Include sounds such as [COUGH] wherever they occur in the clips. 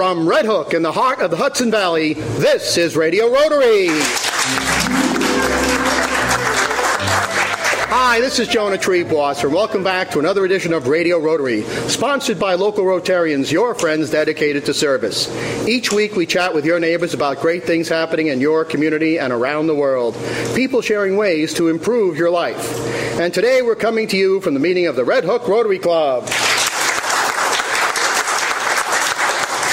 From Red Hook in the heart of the Hudson Valley, this is Radio Rotary. Hi, this is Jonah Triebwasser, and welcome back to another edition of Radio Rotary, sponsored by local Rotarians, your friends dedicated to service. Each week we chat with your neighbors about great things happening in your community and around the world, people sharing ways to improve your life. And today we're coming to you from the meeting of the Red Hook Rotary Club.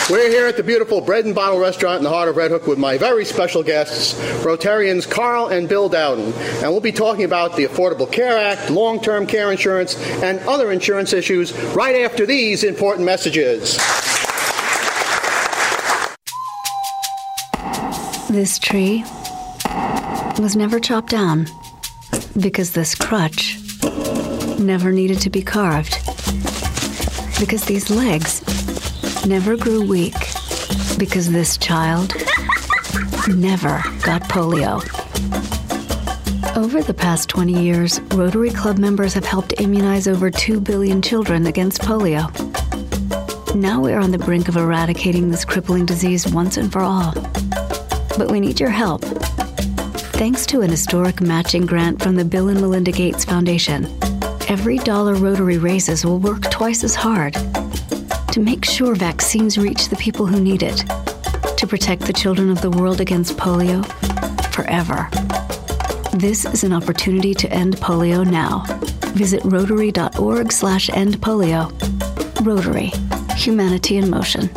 We're here at the beautiful Bread and Bottle Restaurant in the heart of Red Hook with my very special guests, Rotarians Carl and Bill Dowden. And we'll be talking about the Affordable Care Act, long term care insurance, and other insurance issues right after these important messages. This tree was never chopped down because this crutch never needed to be carved. Because these legs never grew weak because this child never got polio. Over the past 20 years, Rotary Club members have helped immunize over 2 billion children against polio. Now we're on the brink of eradicating this crippling disease once and for all. But we need your help. Thanks to an historic matching grant from the Bill and Melinda Gates Foundation, every dollar Rotary raises will work twice as hard to make sure vaccines reach the people who need it, to protect the children of the world against polio forever. This is an opportunity to end polio now. Visit rotary.org slash end polio. Rotary. Humanity in motion.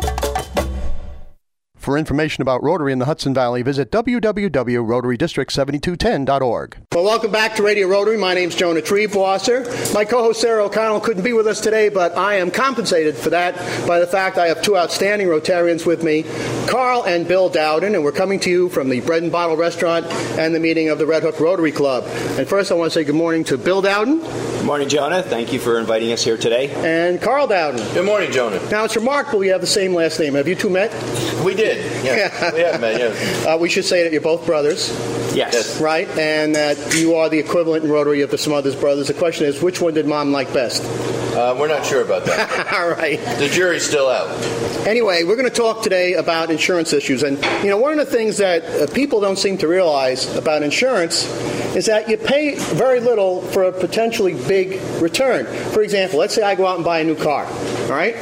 For information about Rotary in the Hudson Valley, visit www.rotarydistrict7210.org. Well, welcome back to Radio Rotary. My name is Jonah Triebwasser. My co-host Sarah O'Connell couldn't be with us today, but I am compensated for that by the fact I have two outstanding Rotarians with me, Carl and Bill Dowden, and we're coming to you from the Bread and Bottle Restaurant and the meeting of the Red Hook Rotary Club. And first, I want to say good morning to Bill Dowden. Good morning, Jonah. Thank you for inviting us here today. And Carl Dowden. Good morning, Jonah. Now, it's remarkable you have the same last name. Have you two met? We did. Yeah, we have met. Yeah. Uh, we should say that you're both brothers. Yes. Yes. right? And that you are the equivalent in Rotary of the Smothers Brothers. The question is, which one did Mom like best? Uh, we're not sure about that. [LAUGHS] All right. the jury's still out. Anyway, we're going to talk today about insurance issues. And, you know, one of the things that uh, people don't seem to realize about insurance is that you pay very little for a potentially big return. For example, let's say I go out and buy a new car, all right?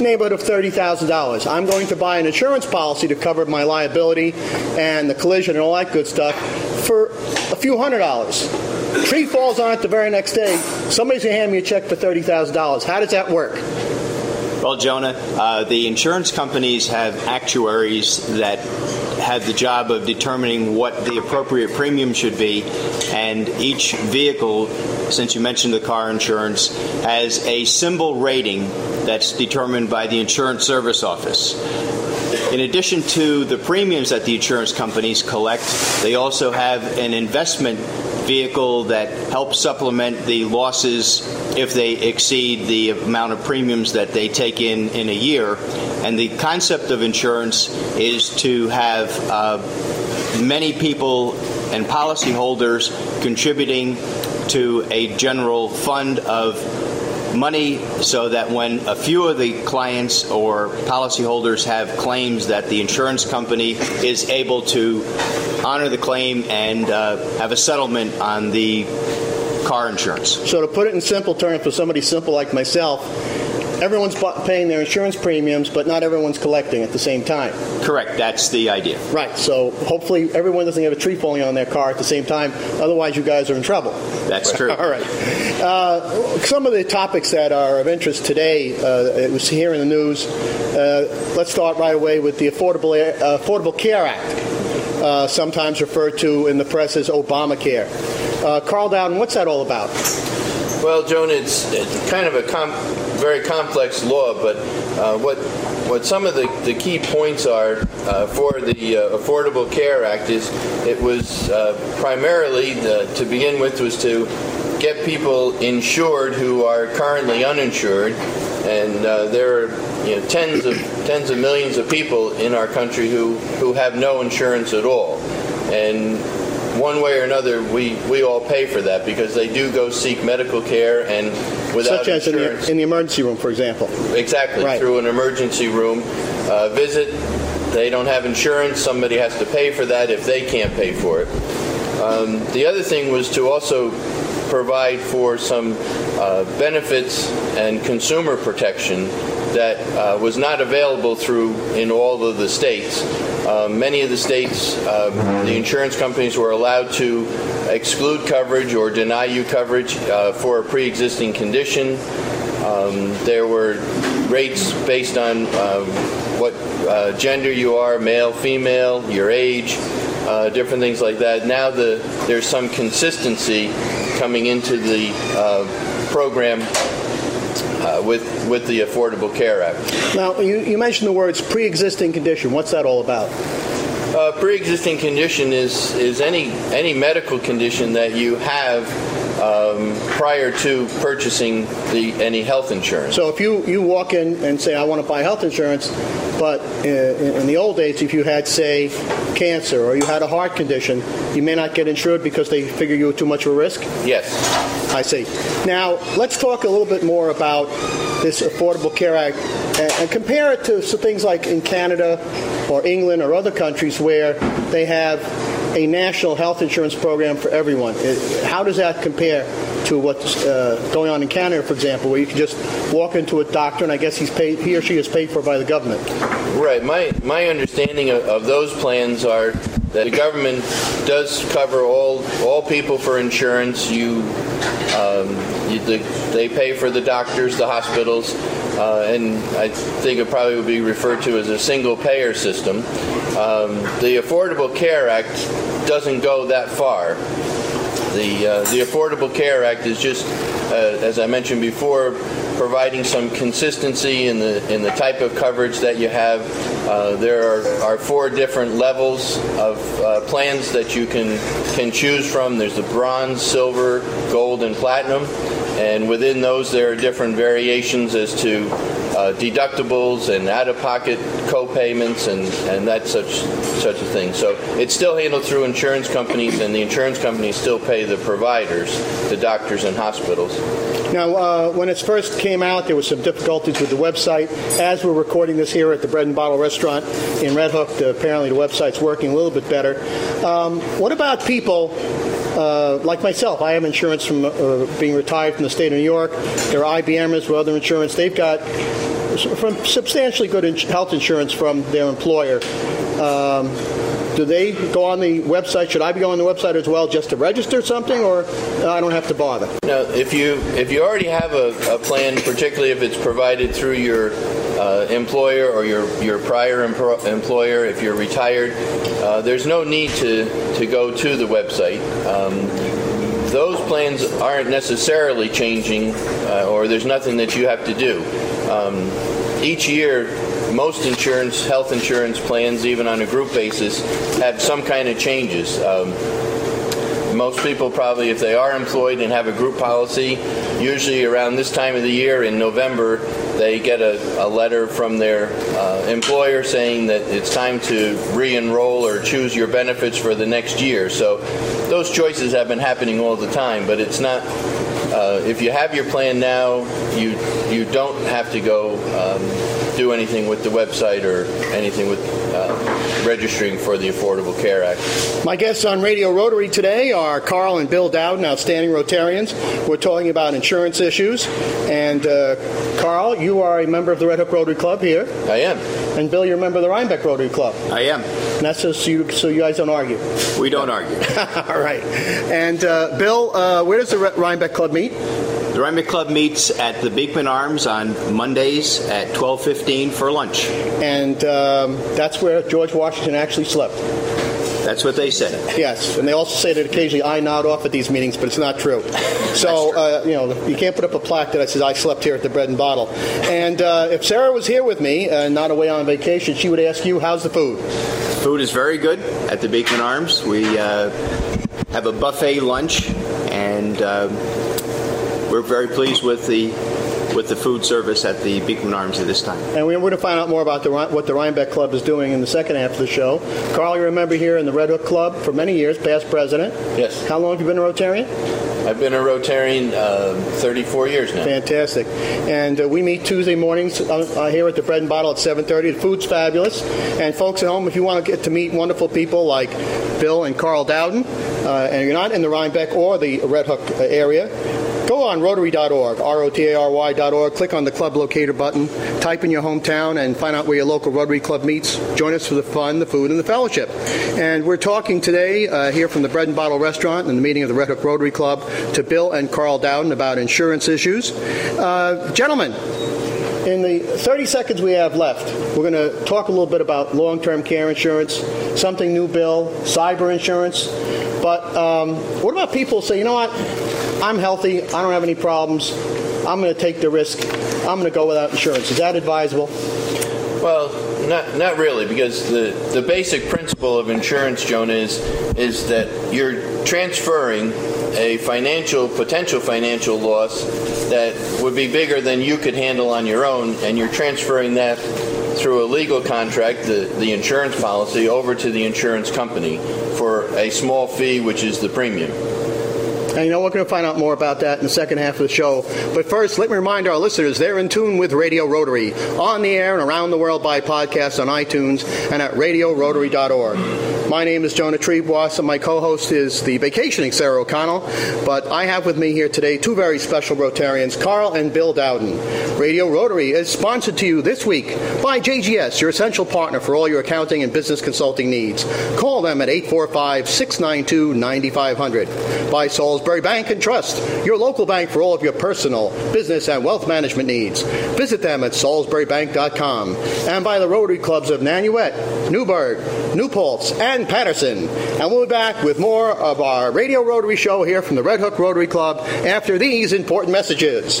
Neighborhood of $30,000. I'm going to buy an insurance policy to cover my liability and the collision and all that good stuff for a few hundred dollars. Tree falls on it the very next day. Somebody's going to hand me a check for $30,000. How does that work? Well, Jonah, uh, the insurance companies have actuaries that have the job of determining what the appropriate premium should be, and each vehicle, since you mentioned the car insurance, has a symbol rating that's determined by the Insurance Service Office. In addition to the premiums that the insurance companies collect, they also have an investment vehicle that helps supplement the losses if they exceed the amount of premiums that they take in in a year. And the concept of insurance is to have uh, many people and policyholders contributing to a general fund of money so that when a few of the clients or policyholders have claims that the insurance company is able to honor the claim and uh, have a settlement on the car insurance. So, to put it in simple terms for somebody simple like myself, everyone's paying their insurance premiums, but not everyone's collecting at the same time. Correct, that's the idea. Right. So, hopefully, everyone doesn't have a tree falling on their car at the same time. Otherwise, you guys are in trouble. That's true. [LAUGHS] All right. Uh, some of the topics that are of interest today, uh, it was here in the news. Uh, let's start right away with the Affordable, Air- uh, Affordable Care Act, uh, sometimes referred to in the press as Obamacare. Uh, Carl Dowden, what's that all about? Well, Jonah, it's, it's kind of a com- very complex law, but uh, what what some of the, the key points are uh, for the uh, Affordable Care Act is it was uh, primarily the, to begin with was to get people insured who are currently uninsured, and uh, there are you know tens of tens of millions of people in our country who who have no insurance at all, and one way or another, we, we all pay for that because they do go seek medical care, and without Such as in insurance. the, in the emergency room, for example. Exactly, Right. through an emergency room uh, visit. They don't have insurance. Somebody has to pay for that if they can't pay for it. Um, the other thing was to also provide for some uh, benefits and consumer protection that uh, was not available through in all of the states. Uh, many of the states, um, the insurance companies were allowed to exclude coverage or deny you coverage uh, for a pre-existing condition. Um, there were rates based on um, what uh, gender you are, male, female, your age, uh, different things like that. Now the, there's some consistency coming into the uh, program uh, with, with the Affordable Care Act. Now, you, you mentioned the words pre-existing condition. What's that all about? Uh, pre-existing condition is is any any medical condition that you have um, prior to purchasing the any health insurance. So if you, you walk in and say, I want to buy health insurance, but in, in the old days, if you had, say, cancer or you had a heart condition, you may not get insured because they figure you were too much of a risk? yes. I see. Now, let's talk a little bit more about this Affordable Care Act and, and compare it to some things like in Canada or England or other countries where they have a national health insurance program for everyone. How does that compare to what's uh, going on in Canada, for example, where you can just walk into a doctor and I guess he's paid, he or she is paid for by the government? Right. My my understanding of, of those plans are that the government does cover all all people for insurance. You, um, you the, they pay for the doctors, the hospitals, uh, and I think it probably would be referred to as a single payer system. Um, the Affordable Care Act doesn't go that far. The, uh, the Affordable Care Act is just, uh, as I mentioned before, providing some consistency in the in the type of coverage that you have. Uh, there are, are four different levels of uh, plans that you can can choose from. There's the bronze, silver, gold, and platinum, and within those there are different variations as to uh, deductibles and out-of-pocket co-payments and and that such such a thing. So it's still handled through insurance companies, and the insurance companies still pay the providers, the doctors and hospitals. Now, uh, when it first came out, there was some difficulties with the website. As we're recording this here at the Bread and Bottle Restaurant in Red Hook, the, apparently the website's working a little bit better. Um, what about people uh, like myself? I have insurance from uh, being retired from the state of New York. There are IBMers with other insurance. They've got from substantially good health insurance from their employer. Um, do they go on the website? Should I be on the website as well just to register something, or uh, I don't have to bother? Now, if you if you already have a, a plan, particularly if it's provided through your uh, employer or your your prior empro- employer, if you're retired, uh, there's no need to to go to the website. Um, those plans aren't necessarily changing, uh, or there's nothing that you have to do. Um, each year, most insurance, health insurance plans, even on a group basis, have some kind of changes. Um, most people probably, if they are employed and have a group policy, usually around this time of the year in November, they get a, a letter from their uh, employer saying that it's time to re-enroll or choose your benefits for the next year. So those choices have been happening all the time, but it's not. Uh, if you have your plan now, you you don't have to go um, do anything with the website or anything with uh, registering for the Affordable Care Act. My guests on Radio Rotary today are Carl and Bill Dowden, outstanding Rotarians. We're talking about insurance issues. And uh, Carl, you are a member of the Red Hook Rotary Club here. I am. And Bill, you're a member of the Rhinebeck Rotary Club. I am. And that's just so you, so you guys don't argue. We don't argue. [LAUGHS] All right. And uh, Bill, uh, where does the Re- Rhinebeck Club meet? The Rhinebeck Club meets at the Beekman Arms on Mondays at 12:15 for lunch. And um, that's where George Washington actually slept. That's what they said. Yes, and they also say that occasionally I nod off at these meetings, but it's not true. So, uh, you know, you can't put up a plaque that says I slept here at the Bread and Bottle. And uh, if Sarah was here with me, uh, not away on vacation, she would ask you, how's the food? Food is very good at the Beekman Arms. We uh, have a buffet lunch, and uh, we're very pleased with the with the food service at the Beekman Arms at this time. And we're going to find out more about the, what the Rhinebeck Club is doing in the second half of the show. Carl, you remember here in the Red Hook Club for many years, past president. Yes. How long have you been a Rotarian? I've been a Rotarian uh, 34 years now. Fantastic. And uh, we meet Tuesday mornings uh, uh here at the Bread and Bottle at 7.30. The food's fabulous. And folks at home, if you want to get to meet wonderful people like Bill and Carl Dowden, uh, and you're not in the Rhinebeck or the Red Hook uh, area, Go on Rotary.org, R-O-T-A-R-Y.org, click on the club locator button, type in your hometown, and find out where your local Rotary Club meets. Join us for the fun, the food, and the fellowship. And we're talking today uh, here from the Bread and Bottle Restaurant in the meeting of the Red Hook Rotary Club to Bill and Carl Dowden about insurance issues. Uh, gentlemen, in the 30 seconds we have left, we're going to talk a little bit about long term care insurance, something new, Bill, cyber insurance. But um, what about people say, you know what? I'm healthy, I don't have any problems, I'm going to take the risk, I'm going to go without insurance. Is that advisable? Well, not, not really, because the, the basic principle of insurance, Jonah, is, is that you're transferring a financial, potential financial loss that would be bigger than you could handle on your own, and you're transferring that through a legal contract, the, the insurance policy, over to the insurance company for a small fee, which is the premium. And you know, we're going to find out more about that in the second half of the show. But first, let me remind our listeners they're in tune with Radio Rotary, on the air and around the world by podcast on iTunes and at radiorotary.org. My name is Jonah Triebwasser, and my co-host is the vacationing Sarah O'Connell. But I have with me here today two very special Rotarians, Carl and Bill Dowden. Radio Rotary is sponsored to you this week by JGS, your essential partner for all your accounting and business consulting needs. Call them at 845-692-9500. By Salisbury Salisbury Bank and Trust, your local bank for all of your personal, business, and wealth management needs. Visit them at salisburybank.com and by the Rotary Clubs of Nanuet, Newburgh, New Paltz, and Paterson. And we'll be back with more of our Radio Rotary show here from the Red Hook Rotary Club after these important messages.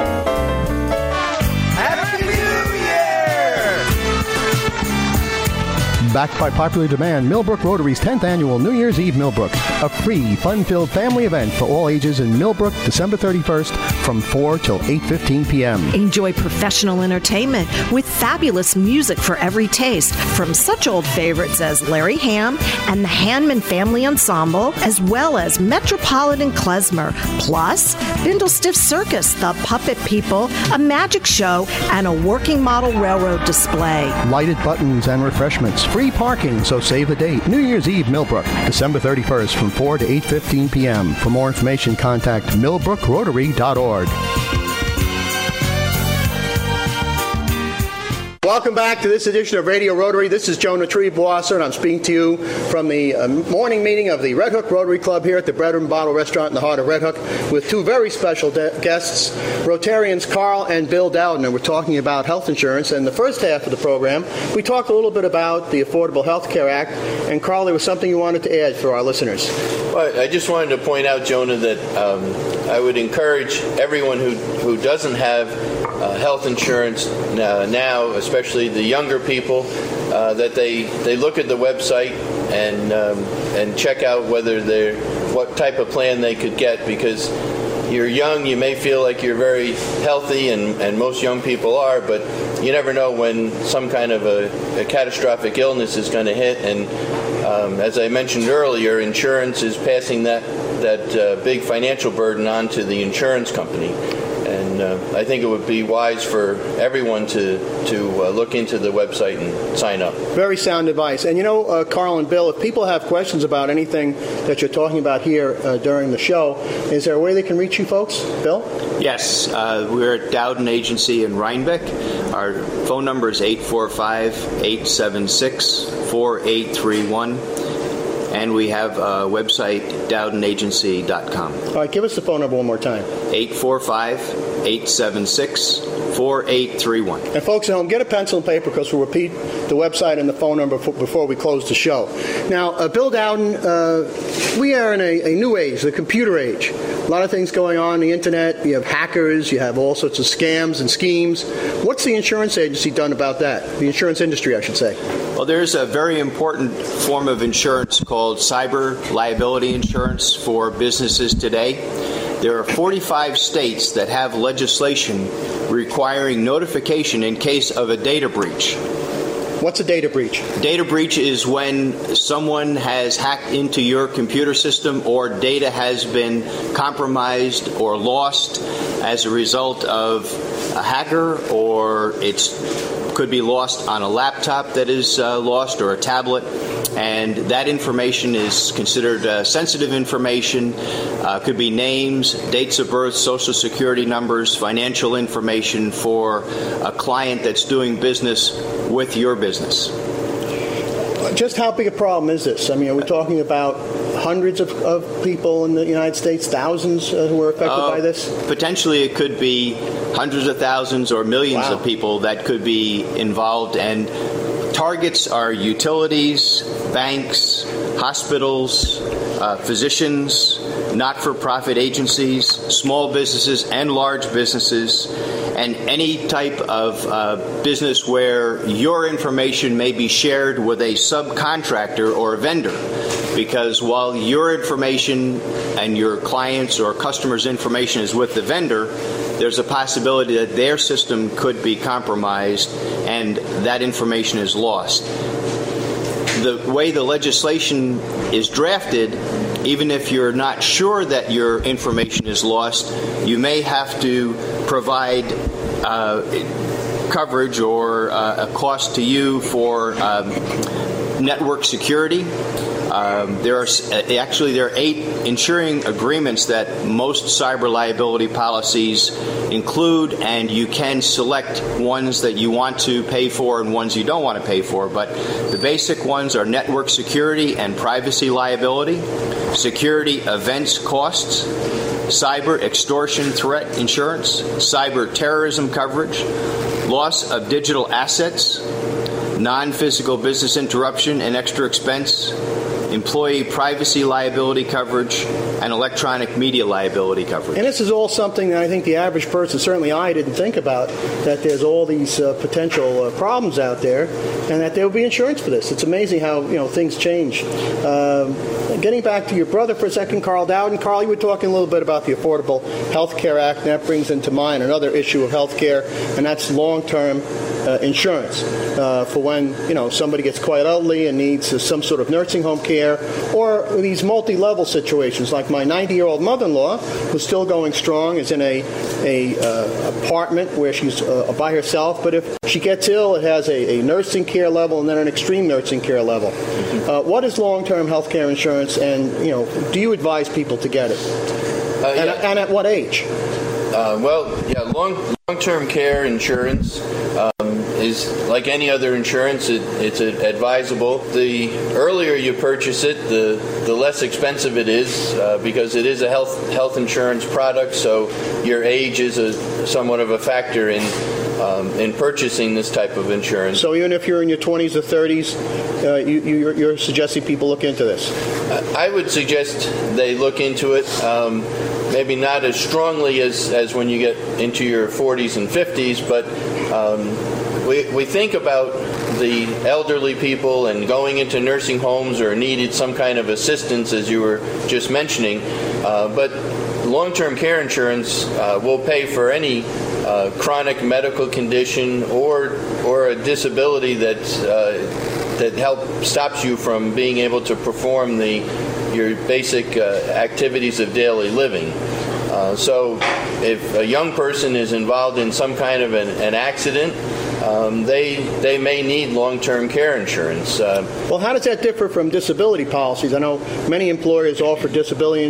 Backed by popular demand, Millbrook Rotary's 10th annual New Year's Eve Millbrook, a free, fun-filled family event for all ages in Millbrook, December 31st from 4 till 8:15 p.m. Enjoy professional entertainment with fabulous music for every taste, from such old favorites as Larry Ham and the Hanman Family Ensemble, as well as Metropolitan Klezmer, plus Bindlestiff Circus, the Puppet People, a magic show, and a working model railroad display. Lighted buttons and refreshments, free parking, so save the date. New Year's Eve, Millbrook, December 31st from 4 to 8.15 p.m. For more information, contact millbrookrotary.org. Welcome back to this edition of Radio Rotary. This is Jonah Triebwasser, and I'm speaking to you from the uh, morning meeting of the Red Hook Rotary Club here at the Bread and Bottle Restaurant in the heart of Red Hook with two very special de- guests, Rotarians Carl and Bill Dowden. And we're talking about health insurance. And the first half of the program, we talked a little bit about the Affordable Health Care Act. And Carl, there was something you wanted to add for our listeners. Well, I just wanted to point out, Jonah, that um, I would encourage everyone who, who doesn't have uh, health insurance uh, now, especially the younger people, uh, that they, they look at the website and um, and check out whether they're what type of plan they could get because you're young, you may feel like you're very healthy, and, and most young people are, but you never know when some kind of a, a catastrophic illness is going to hit. And um, as I mentioned earlier, insurance is passing that that uh, big financial burden on to the insurance company. And and uh, I think it would be wise for everyone to to uh, look into the website and sign up. Very sound advice. And you know, uh, Carl and Bill, if people have questions about anything that you're talking about here uh, during the show, is there a way they can reach you folks? Bill? Yes, uh, we're at Dowden Agency in Rhinebeck. Our phone number is 845 876 4831. And we have a website, dowdenagency.com. All right, give us the phone number one more time. 845 876 4831. And folks at home, get a pencil and paper because we'll repeat the website and the phone number before, before we close the show. Now, uh, Bill Dowden, uh, we are in a, a, new age, the computer age. A lot of things going on, the internet. You have hackers, you have all sorts of scams and schemes. What's the insurance agency done about that? The insurance industry, I should say. Well, there's a very important form of insurance called cyber liability insurance for businesses today. There are 45 states that have legislation requiring notification in case of a data breach. What's a data breach? Data breach is when someone has hacked into your computer system or data has been compromised or lost as a result of a hacker or it could be lost on a laptop that is uh, lost or a tablet and that information is considered uh, sensitive information. Uh, could be names, dates of birth, social security numbers, financial information for a client that's doing business with your business. Just how big a problem is this? I mean, are we talking about hundreds of, of people in the United States, thousands uh, who are affected uh, by this? Potentially, it could be hundreds of thousands or millions wow. of people that could be involved, and Targets are utilities, banks, hospitals, uh, physicians, not for profit agencies, small businesses, and large businesses, and any type of uh, business where your information may be shared with a subcontractor or a vendor. Because while your information and your clients' or customers' information is with the vendor, there's a possibility that their system could be compromised and that information is lost. The way the legislation is drafted, even if you're not sure that your information is lost, you may have to provide uh, coverage or uh, a cost to you for um, network security um, there are uh, actually there are eight insuring agreements that most cyber liability policies include, and you can select ones that you want to pay for and ones you don't want to pay for. But the basic ones are network security and privacy liability, security events costs, cyber extortion threat insurance, cyber terrorism coverage, loss of digital assets, non physical business interruption and extra expense, employee privacy liability coverage, and electronic media liability coverage. And this is all something that I think the average person, certainly I, didn't think about that there's all these uh, potential uh, problems out there, and that there will be insurance for this. It's amazing how you know things change. Um, getting back to your brother for a second, Carl Dowden. Carl, you were talking a little bit about the Affordable Health Care Act, and that brings into mind another issue of health care, and that's long-term uh, insurance uh, for when you know somebody gets quite elderly and needs uh, some sort of nursing home care, or these multi-level situations like my 90-year-old mother-in-law, who's still going strong, is in a a uh, apartment where she's uh, by herself. But if she gets ill, it has a, a, nursing care level and then an extreme nursing care level. Uh, what is long-term health care insurance, and you know, do you advise people to get it? Yeah. And, and, at what age? well, yeah, long long-term care insurance um, is like any other insurance. It, it's advisable. The earlier you purchase it, the the less expensive it is uh, because it is a health health insurance product. So your age is a somewhat of a factor in um, in purchasing this type of insurance. So even if you're in your 20s or 30s, uh, you, you're, you're, suggesting people look into this. I would suggest they look into it. Um, maybe not as strongly as, as when you get into your 40s and 50s, but um, we, we think about the elderly people and going into nursing homes or needed some kind of assistance, as you were just mentioning. Uh, but long term care insurance uh, will pay for any uh, chronic medical condition or, or a disability that, uh, that help stops you from being able to perform the, your basic uh, activities of daily living. Uh, so if a young person is involved in some kind of an, an accident, um, they they may need long-term care insurance. Uh, well, how does that differ from disability policies? I know many employers offer disability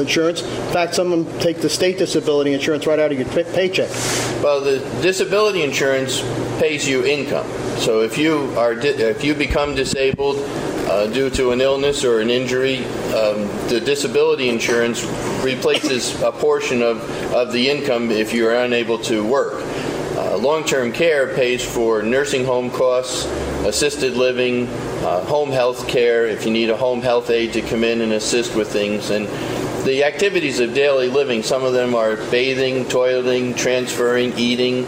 insurance. In fact, some of them take the state disability insurance right out of your paycheck. Well, the disability insurance pays you income. So if you are di- if you become disabled uh, due to an illness or an injury, um, the disability insurance replaces a portion of, of the income if you are unable to work. Uh, Long term care pays for nursing home costs, assisted living, uh, home health care, if you need a home health aide to come in and assist with things. And the activities of daily living, some of them are bathing, toileting, transferring, eating,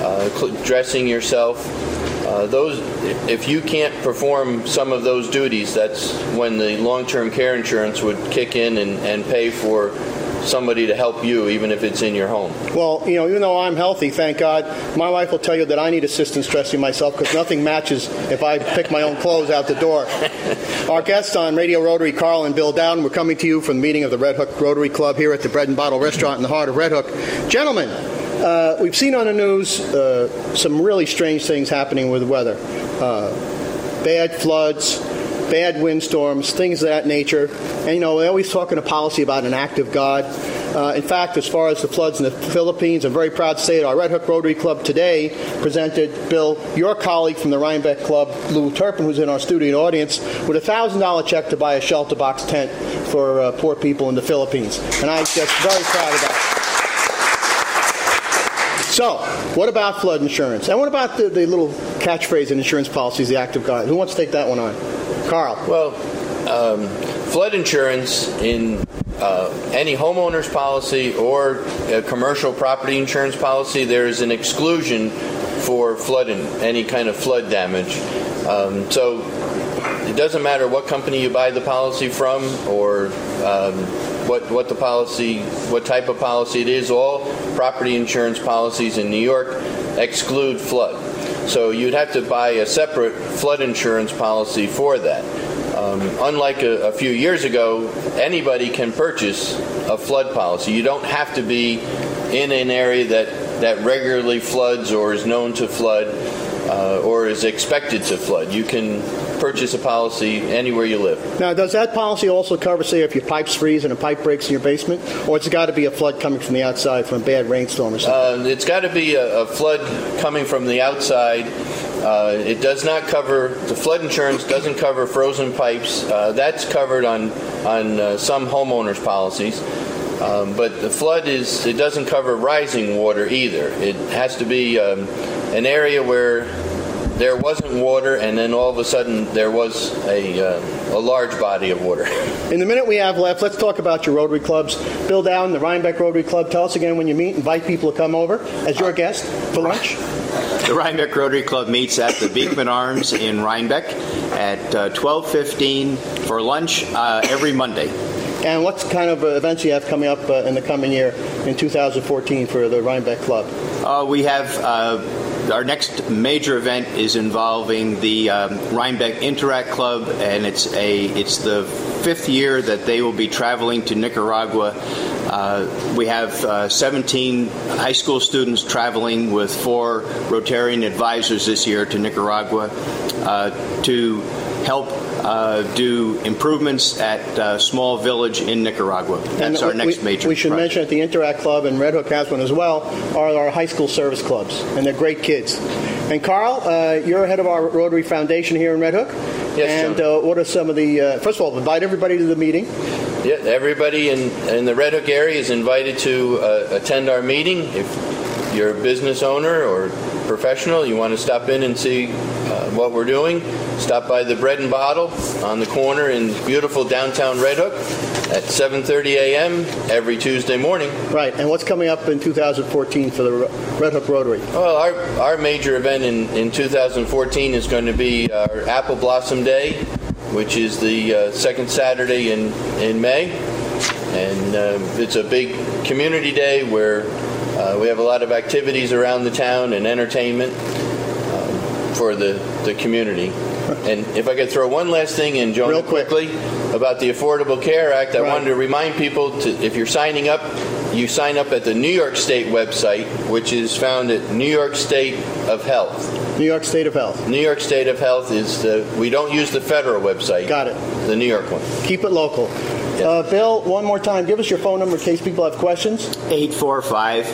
uh, dressing yourself. Uh, those, if you can't perform some of those duties, that's when the long-term care insurance would kick in and, and pay for somebody to help you, even if it's in your home. Well, you know, even though I'm healthy, thank God, my wife will tell you that I need assistance dressing myself because nothing matches if I pick my own clothes out the door. [LAUGHS] Our guests on Radio Rotary, Carl and Bill Dowden, we're coming to you from the meeting of the Red Hook Rotary Club here at the Bread and Bottle Restaurant in the heart of Red Hook. Gentlemen, uh, we've seen on the news uh, some really strange things happening with weather. Uh, bad floods, bad windstorms, things of that nature. And, you know, we always talk in a policy about an act of God. Uh, in fact, as far as the floods in the Philippines, I'm very proud to say that our Red Hook Rotary Club today presented Bill, your colleague from the Rhinebeck Club, Lou Turpin, who's in our studio audience, with a $1,000 check to buy a shelter box tent for uh, poor people in the Philippines. And I'm just very proud of that. So, what about flood insurance? And what about the, the little catchphrase in insurance policies, the act of God? Who wants to take that one on? Carl. Well, um, flood insurance in uh, any homeowner's policy or a commercial property insurance policy, there is an exclusion for flooding, any kind of flood damage. Um, so it doesn't matter what company you buy the policy from or um, what what the policy, what type of policy it is. All property insurance policies in New York exclude flood. So you'd have to buy a separate flood insurance policy for that. Um, unlike a, a, few years ago, anybody can purchase a flood policy. You don't have to be in an area that, that regularly floods or is known to flood uh, or is expected to flood. You can purchase a policy anywhere you live. Now, does that policy also cover, say, if your pipes freeze and a pipe breaks in your basement, or it's got to be a flood coming from the outside from a bad rainstorm or something? Uh, it's got to be a, a, flood coming from the outside. Uh, it does not cover the flood insurance doesn't cover frozen pipes. Uh, that's covered on on uh, some homeowners policies. Um, but the flood is it doesn't cover rising water either. It has to be um, an area where there wasn't water, and then all of a sudden there was a, uh, a large body of water. [LAUGHS] In the minute we have left, let's talk about your Rotary clubs. Bill Dowden, the Rhinebeck Rotary Club. Tell us again when you meet. Invite people to come over as your guest for lunch. The Rhinebeck Rotary Club meets at the Beekman Arms in Rhinebeck at uh, 12:15 for lunch uh, every Monday. And what kind of uh, events you have coming up uh, in the coming year in 2014 for the Rhinebeck Club? Uh, we have uh, our next major event is involving the um, Rhinebeck Interact Club, and it's a it's the fifth year that they will be traveling to Nicaragua. Uh, we have uh, 17 high school students traveling with four Rotarian advisors this year to Nicaragua uh, to help uh, do improvements at uh, Small Village in Nicaragua. That's and our next we, major. We should project. mention at the Interact Club and Red Hook has one as well. Are our high school service clubs, and they're great kids. And Carl, uh, you're head of our Rotary Foundation here in Red Hook. Yes, and uh, what are some of the? Uh, first of all, invite everybody to the meeting. Yeah, everybody in, in the Red Hook area is invited to uh, attend our meeting. If you're a business owner or professional, you want to stop in and see uh, what we're doing, stop by the Bread and Bottle on the corner in beautiful downtown Red Hook at 7:30 a.m. every Tuesday morning. Right. And what's coming up in 2014 for the Red Hook Rotary? Well, our, our major event in, in 2014 is going to be our Apple Blossom Day, which is the uh, second Saturday in, in May. And uh, it's a big community day where uh, we have a lot of activities around the town and entertainment for the, the community. And if I could throw one last thing in, Jonah, Real quick. quickly about the Affordable Care Act, I right. wanted to remind people to, if you're signing up you sign up at the New York State website, which is found at New York State of Health. New York State of Health. New York State of Health is the, we don't use the federal website. Got it. The New York one. Keep it local. Uh, Bill, one more time, give us your phone number in case people have questions. 845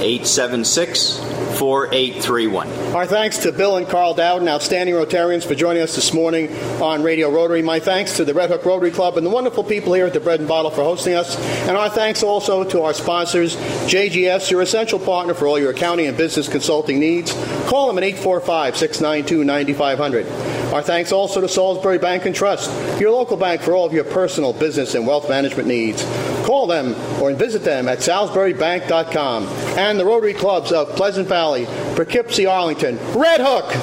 876 4831. Our thanks to Bill and Carl Dowden, outstanding Rotarians, for joining us this morning on Radio Rotary. My thanks to the Red Hook Rotary Club and the wonderful people here at the Bread and Bottle for hosting us. And our thanks also to our sponsors, JGS, your essential partner for all your accounting and business consulting needs. Call them at 845 692 9500. Our thanks also to Salisbury Bank and Trust, your local bank for all of your personal, business, and wealth management needs. Call them or visit them at salisburybank.com. And the Rotary Clubs of Pleasant Valley, Poughkeepsie, Arlington, Red Hook,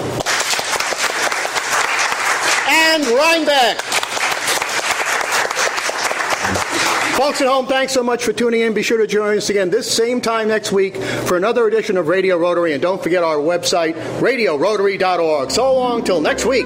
and Rhinebeck. Folks at home, thanks so much for tuning in. Be sure to join us again this same time next week for another edition of Radio Rotary. And don't forget our website, radiorotary.org. So long till next week.